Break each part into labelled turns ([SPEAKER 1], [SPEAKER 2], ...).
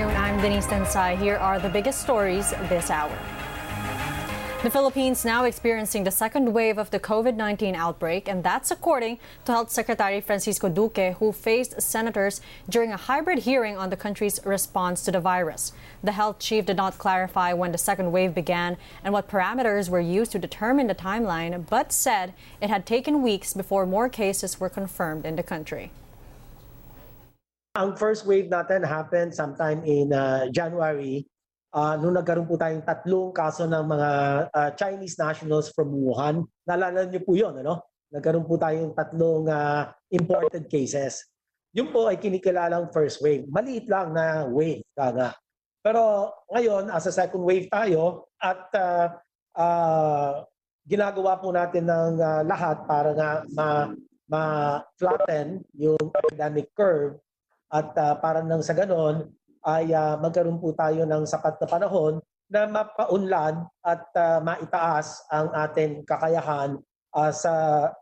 [SPEAKER 1] afternoon. I'm Denise Tensai. Here are the biggest stories this hour. The Philippines now experiencing the second wave of the COVID-19 outbreak, and that's according to Health Secretary Francisco Duque, who faced senators during a hybrid hearing on the country's response to the virus. The health chief did not clarify when the second wave began and what parameters were used to determine the timeline, but said it had taken weeks before more cases were confirmed in the country.
[SPEAKER 2] Ang first wave natin happened sometime in uh, January uh, nung nagkaroon po tayong tatlong kaso ng mga uh, Chinese nationals from Wuhan. Naalala niyo po yun, ano? Nagkaroon po tayong tatlong uh, imported cases. Yun po ay kinikilalang first wave. Maliit lang na wave, kaga. Pero ngayon, as a second wave tayo at uh, uh, ginagawa po natin ng uh, lahat para nga ma, ma-flatten yung epidemic curve at uh, para nang sa ganon ay uh, magkaroon po tayo ng sapat na panahon na mapaunlad at uh, maitaas ang ating kakayahan uh, sa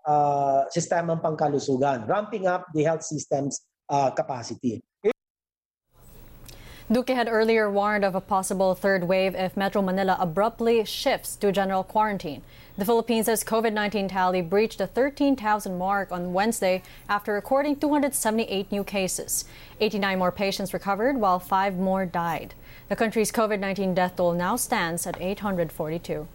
[SPEAKER 2] uh, sistemang pangkalusugan, ramping up the health system's uh, capacity.
[SPEAKER 1] Duque had earlier warned of a possible third wave if Metro Manila abruptly shifts to general quarantine. The Philippines' COVID 19 tally breached the 13,000 mark on Wednesday after recording 278 new cases. 89 more patients recovered, while five more died. The country's COVID 19 death toll now stands at 842.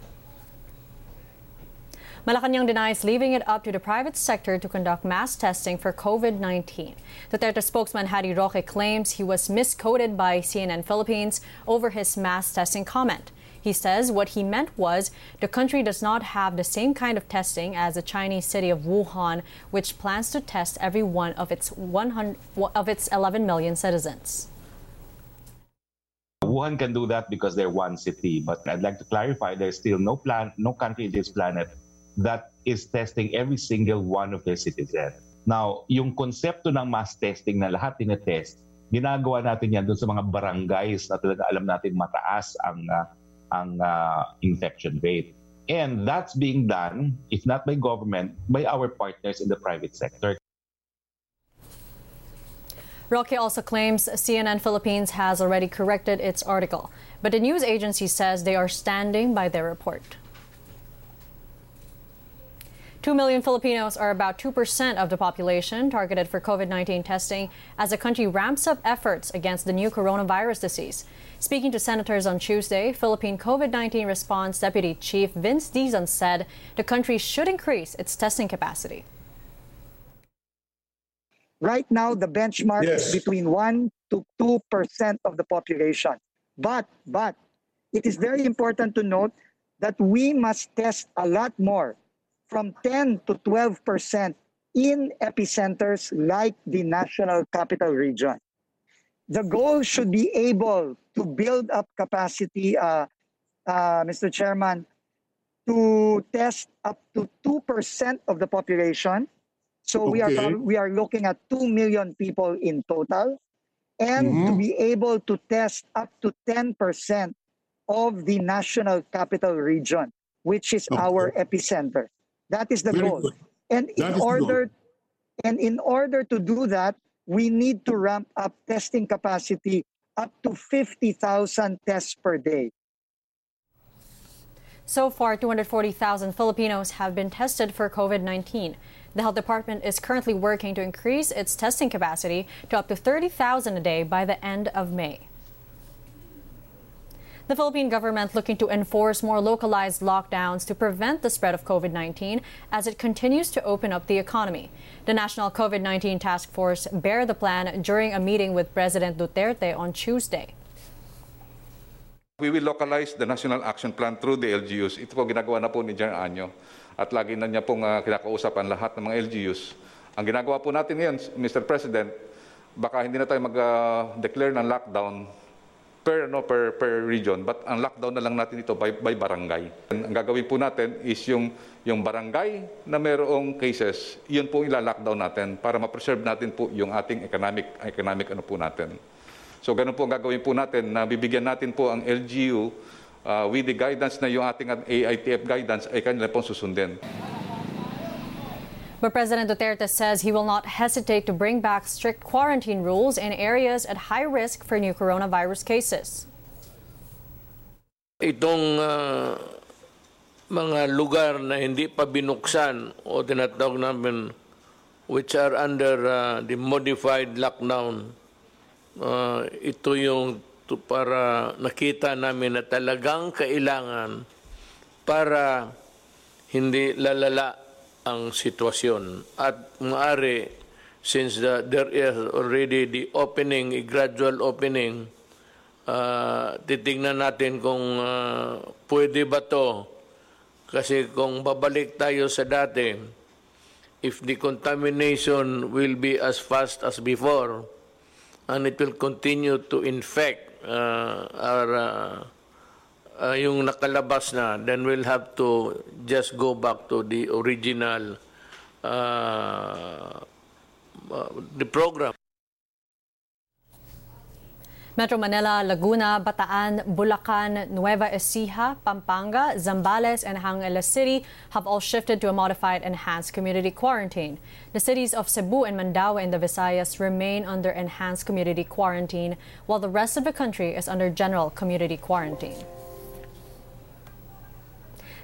[SPEAKER 1] Malacanang denies leaving it up to the private sector to conduct mass testing for COVID 19. Duterte spokesman Harry Roque claims he was misquoted by CNN Philippines over his mass testing comment. He says what he meant was the country does not have the same kind of testing as the Chinese city of Wuhan, which plans to test every one of its 100 of its 11 million citizens.
[SPEAKER 3] Wuhan can do that because they're one city, but I'd like to clarify there's still no plan, no country in this planet that is testing every single one of their citizens. Now, yung konsepto ng mass testing na lahat tinetest, ginagawa natin yan doon sa mga barangays na talaga alam natin mataas ang uh, ang uh, infection rate. And that's being done, if not by government, by our partners in the private sector.
[SPEAKER 1] Roque also claims CNN Philippines has already corrected its article, but the news agency says they are standing by their report. 2 million Filipinos are about 2% of the population targeted for COVID 19 testing as the country ramps up efforts against the new coronavirus disease. Speaking to senators on Tuesday, Philippine COVID 19 Response Deputy Chief Vince Dizon said the country should increase its testing capacity.
[SPEAKER 4] Right now, the benchmark yes. is between 1 to 2% of the population. But, but, it is very important to note that we must test a lot more from 10 to 12 percent in epicenters like the National Capital Region. The goal should be able to build up capacity, uh, uh, Mr. Chairman, to test up to 2% of the population. So okay. we are we are looking at 2 million people in total and mm-hmm. to be able to test up to 10% of the national capital region, which is okay. our epicenter. That is the Very goal. Good. And that in order and in order to do that, we need to ramp up testing capacity up to 50,000 tests per day.
[SPEAKER 1] So far, 240,000 Filipinos have been tested for COVID 19. The health department is currently working to increase its testing capacity to up to 30,000 a day by the end of May. The Philippine government looking to enforce more localized lockdowns to prevent the spread of COVID 19 as it continues to open up the economy. The National COVID 19 Task Force bear the plan during a meeting with President Duterte on Tuesday.
[SPEAKER 5] We will localize the National Action Plan through the LGUs. Ito po ginagawa na po ni General Año at lagi na niya pong uh, kinakausap ang lahat ng mga LGUs. Ang ginagawa po natin ngayon, Mr. President, baka hindi na tayo mag-declare uh, ng lockdown per ano per per region but ang lockdown na lang natin ito by, by barangay. Ang gagawin po natin is yung yung barangay na mayroong cases, yun po ila-lockdown natin para ma-preserve natin po yung ating economic economic ano po natin. So ganun po ang gagawin po natin na bibigyan natin po ang LGU uh, with the guidance na yung ating AITF guidance ay kanila pong susundin.
[SPEAKER 1] But President Duterte says he will not hesitate to bring back strict quarantine rules in areas at high risk for new coronavirus cases.
[SPEAKER 6] Itong uh, mga lugar na hindi pa binuksan o tinatawag namin which are under uh, the modified lockdown, uh, ito yung to para nakita namin na talagang kailangan para hindi lalala ang sitwasyon. At maaari, since the, there is already the opening, a gradual opening, uh, titignan natin kung uh, pwede ba to. Kasi kung babalik tayo sa dati, if the contamination will be as fast as before, and it will continue to infect uh, our uh, uh, yung nakalabas na, then we'll have to just go back to the original uh, uh, the program.
[SPEAKER 1] Metro Manila, Laguna, Bataan, Bulacan, Nueva Ecija, Pampanga, Zambales, and Angeles City have all shifted to a modified enhanced community quarantine. The cities of Cebu and Mandaue in the Visayas remain under enhanced community quarantine, while the rest of the country is under general community quarantine.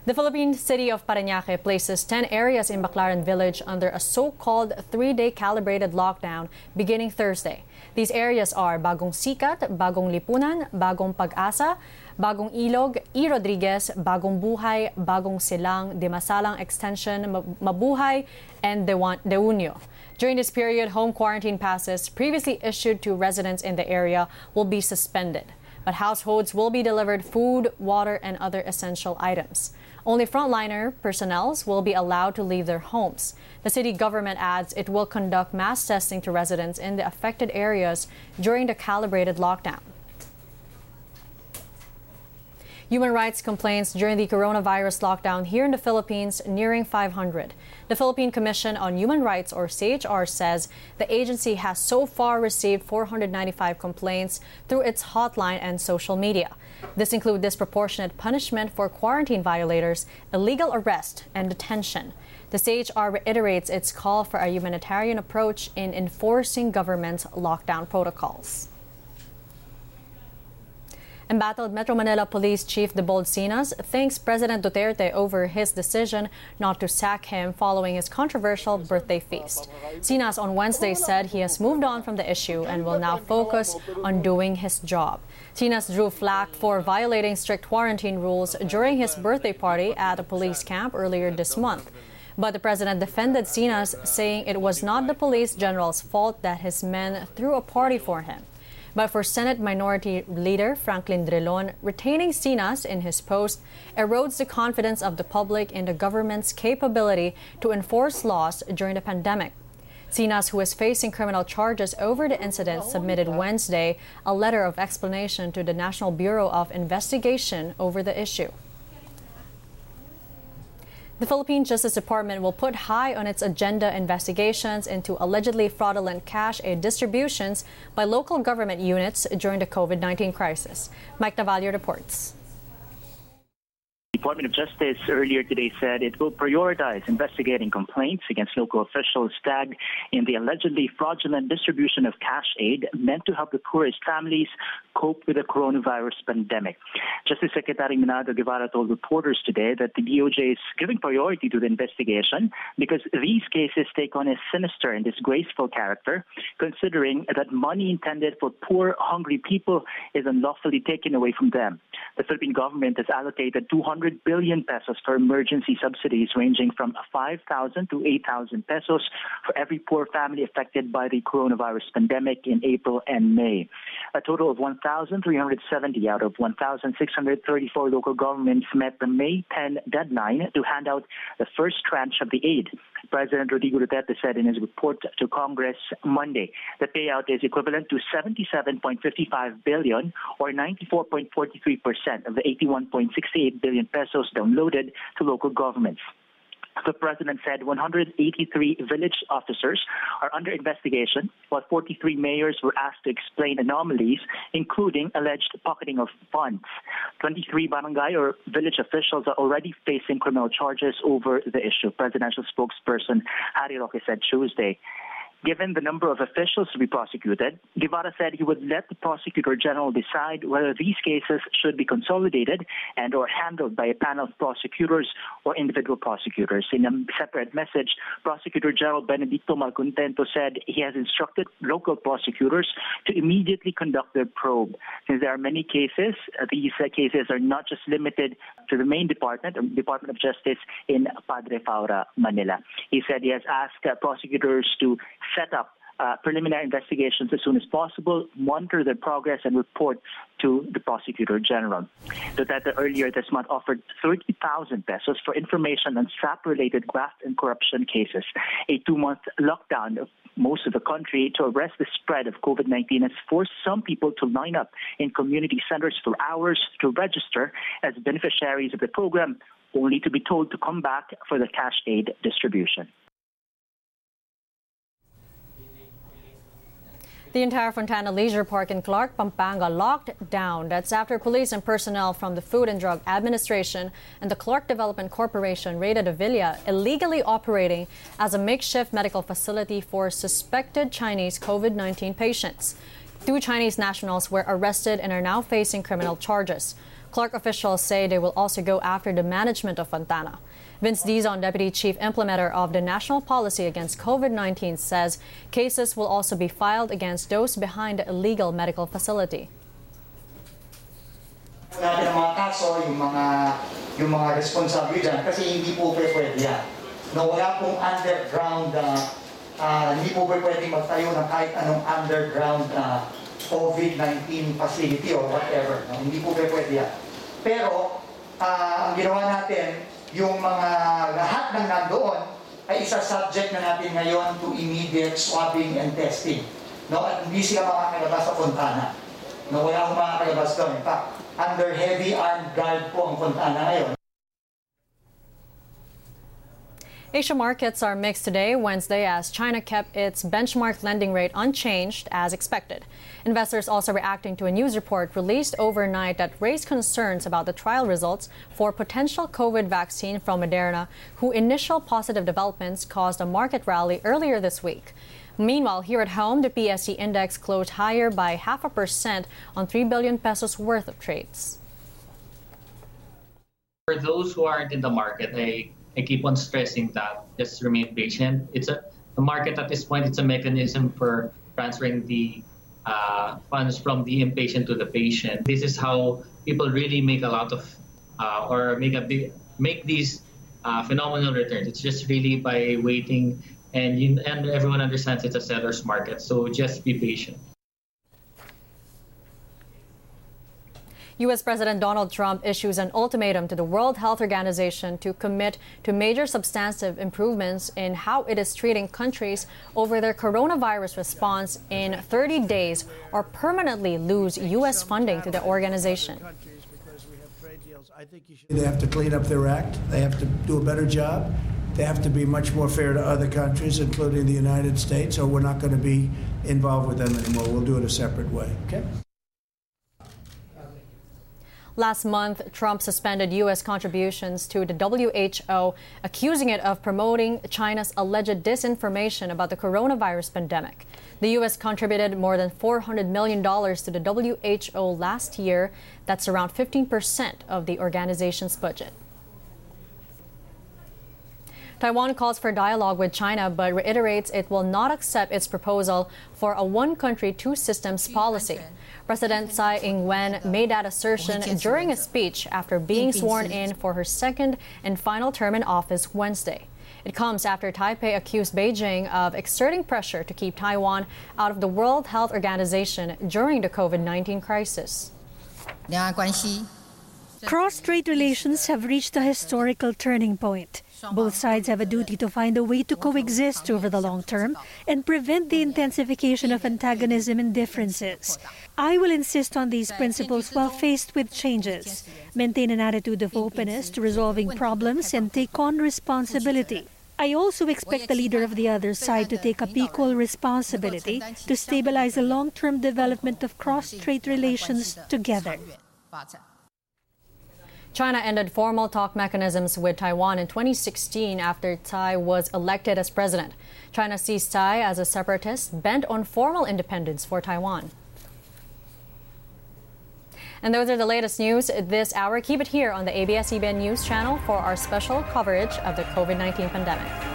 [SPEAKER 1] The Philippine city of Parañaque places 10 areas in Baclaran village under a so-called three-day calibrated lockdown beginning Thursday. These areas are Bagong Sikat, Bagong Lipunan, Bagong Pag-asa, Bagong Ilog, E. Rodriguez, Bagong Buhay, Bagong Silang, Dimasalang Extension, Mabuhay, and Deunio. During this period, home quarantine passes previously issued to residents in the area will be suspended. But households will be delivered food, water, and other essential items. Only frontliner personnel will be allowed to leave their homes. The city government adds it will conduct mass testing to residents in the affected areas during the calibrated lockdown. Human rights complaints during the coronavirus lockdown here in the Philippines nearing 500. The Philippine Commission on Human Rights, or CHR, says the agency has so far received 495 complaints through its hotline and social media. This includes disproportionate punishment for quarantine violators, illegal arrest, and detention. The CHR reiterates its call for a humanitarian approach in enforcing government's lockdown protocols. Embattled Metro Manila Police Chief Debold Sinas thanks President Duterte over his decision not to sack him following his controversial birthday feast. Sinas on Wednesday said he has moved on from the issue and will now focus on doing his job. Sinas drew flack for violating strict quarantine rules during his birthday party at a police camp earlier this month. But the president defended Sinas, saying it was not the police general's fault that his men threw a party for him. But for Senate Minority Leader Franklin Drilon, retaining Sinas in his post erodes the confidence of the public in the government's capability to enforce laws during the pandemic. Sinas, who is facing criminal charges over the incident, oh, submitted Wednesday a letter of explanation to the National Bureau of Investigation over the issue. The Philippine Justice Department will put high on its agenda investigations into allegedly fraudulent cash aid distributions by local government units during the COVID 19 crisis. Mike Navallo reports.
[SPEAKER 7] Department of Justice earlier today said it will prioritize investigating complaints against local officials tagged in the allegedly fraudulent distribution of cash aid meant to help the poorest families cope with the coronavirus pandemic. Justice Secretary Menardo Guevarra told reporters today that the DOJ is giving priority to the investigation because these cases take on a sinister and disgraceful character, considering that money intended for poor, hungry people is unlawfully taken away from them. The Philippine government has allocated 200 100 billion pesos for emergency subsidies ranging from 5,000 to 8,000 pesos for every poor family affected by the coronavirus pandemic in April and May. A total of 1,370 out of 1,634 local governments met the May 10 deadline to hand out the first tranche of the aid. President Rodrigo Duterte said in his report to Congress Monday the payout is equivalent to 77.55 billion or 94.43% of the 81.68 billion pesos downloaded to local governments. The president said 183 village officers are under investigation, while 43 mayors were asked to explain anomalies, including alleged pocketing of funds. 23 barangay or village officials are already facing criminal charges over the issue, presidential spokesperson Harry Roque said Tuesday. Given the number of officials to be prosecuted, Guevarra said he would let the prosecutor general decide whether these cases should be consolidated and or handled by a panel of prosecutors or individual prosecutors. In a separate message, Prosecutor General Benedicto Malcontento said he has instructed local prosecutors to immediately conduct their probe. Since there are many cases, uh, these uh, cases are not just limited to the main department, um, Department of Justice in Padre Faura, Manila. He said he has asked uh, prosecutors to set up uh, preliminary investigations as soon as possible, monitor their progress, and report to the prosecutor general. Duterte earlier this month offered 30,000 pesos for information on SAP-related graft and corruption cases. A two-month lockdown of most of the country to arrest the spread of COVID-19 has forced some people to line up in community centers for hours to register as beneficiaries of the program, only to be told to come back for the cash aid distribution.
[SPEAKER 1] The entire Fontana Leisure Park in Clark, Pampanga locked down. That's after police and personnel from the Food and Drug Administration and the Clark Development Corporation raided a villa illegally operating as a makeshift medical facility for suspected Chinese COVID 19 patients. Two Chinese nationals were arrested and are now facing criminal charges. Clark officials say they will also go after the management of Fontana. Vince Dizon, Deputy Chief Implementer of the National Policy Against COVID-19, says cases will also be filed against those behind the illegal medical facility.
[SPEAKER 4] natin ang mga kaso, yung mga, yung mga responsable dyan, kasi hindi po pwede yan. No, wala pong underground, uh, uh, hindi po pwede magtayo ng kahit anong underground uh, COVID-19 facility or whatever. No? Hindi po pwede yan. Pero, uh, ang ginawa natin, yung mga lahat ng nandoon ay isa-subject na natin ngayon to immediate swabbing and testing. No? At hindi sila makakalabas sa Fontana. No, wala akong makakalabas doon. In fact, under heavy armed guard po ang Fontana ngayon.
[SPEAKER 1] Asia markets are mixed today, Wednesday, as China kept its benchmark lending rate unchanged as expected. Investors also reacting to a news report released overnight that raised concerns about the trial results for potential COVID vaccine from Moderna, whose initial positive developments caused a market rally earlier this week. Meanwhile, here at home, the PSE index closed higher by half a percent on 3 billion pesos worth of trades.
[SPEAKER 8] For those who aren't in the market, they I keep on stressing that just remain patient. It's a the market at this point. It's a mechanism for transferring the uh, funds from the inpatient to the patient. This is how people really make a lot of uh, or make a big make these uh, phenomenal returns. It's just really by waiting, and you, and everyone understands it's a seller's market. So just be patient.
[SPEAKER 1] U.S. President Donald Trump issues an ultimatum to the World Health Organization to commit to major substantive improvements in how it is treating countries over their coronavirus response in 30 days or permanently lose U.S. funding to the organization.
[SPEAKER 9] They have to clean up their act. They have to do a better job. They have to be much more fair to other countries, including the United States, or we're not going to be involved with them anymore. We'll do it a separate way. Okay?
[SPEAKER 1] Last month, Trump suspended U.S. contributions to the WHO, accusing it of promoting China's alleged disinformation about the coronavirus pandemic. The U.S. contributed more than $400 million to the WHO last year. That's around 15% of the organization's budget. Taiwan calls for dialogue with China but reiterates it will not accept its proposal for a one country, two systems policy. President Tsai Ing wen made that assertion during a speech after being sworn in for her second and final term in office Wednesday. It comes after Taipei accused Beijing of exerting pressure to keep Taiwan out of the World Health Organization during the COVID 19 crisis.
[SPEAKER 10] Cross-strait relations have reached a historical turning point. Both sides have a duty to find a way to coexist over the long term and prevent the intensification of antagonism and differences. I will insist on these principles while faced with changes, maintain an attitude of openness to resolving problems, and take on responsibility. I also expect the leader of the other side to take up equal responsibility to stabilize the long-term development of cross-strait relations together.
[SPEAKER 1] China ended formal talk mechanisms with Taiwan in 2016 after Tsai was elected as president. China sees Tsai as a separatist bent on formal independence for Taiwan. And those are the latest news this hour. Keep it here on the ABS-CBN News channel for our special coverage of the COVID-19 pandemic.